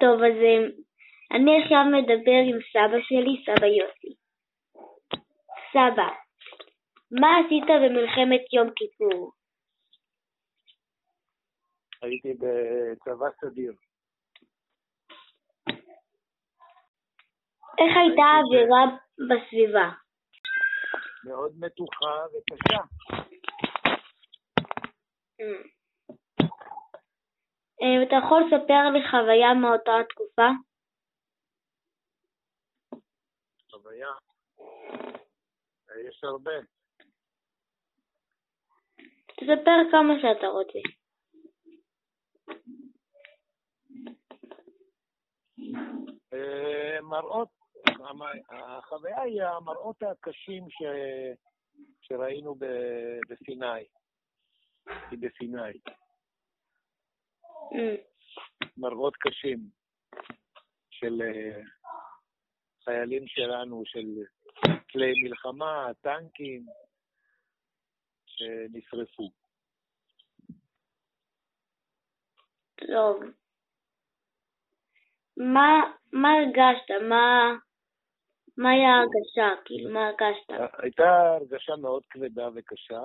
טוב, אז אה, אני עכשיו מדבר עם סבא שלי, סבא יוסי. סבא, מה עשית במלחמת יום כיפור? הייתי בצבא סדיר. איך הייתה האווירה בסביבה? מאוד מתוחה וקשה. אה, אתה יכול לספר לי חוויה מאותה תקופה? חוויה. יש הרבה. תספר כמה שאתה רוצה. אה, מראות, החוויה היא המראות הקשים ש... שראינו בסיני. היא בסיני. אה, מראות קשים של אה, חיילים שלנו, של כלי מלחמה, טנקים, שנשרפו. טוב. מה, מה הרגשת? מה, מה היה ההרגשה? כאילו, מה הרגשת? הייתה הרגשה מאוד כבדה וקשה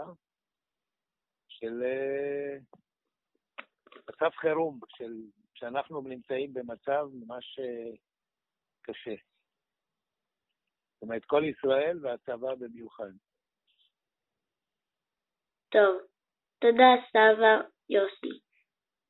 של אה, מצב חירום, של, שאנחנו נמצאים במצב ממש אה, קשה. זאת אומרת, כל ישראל והצבא במיוחד. טוב. תודה, סבא יוסי.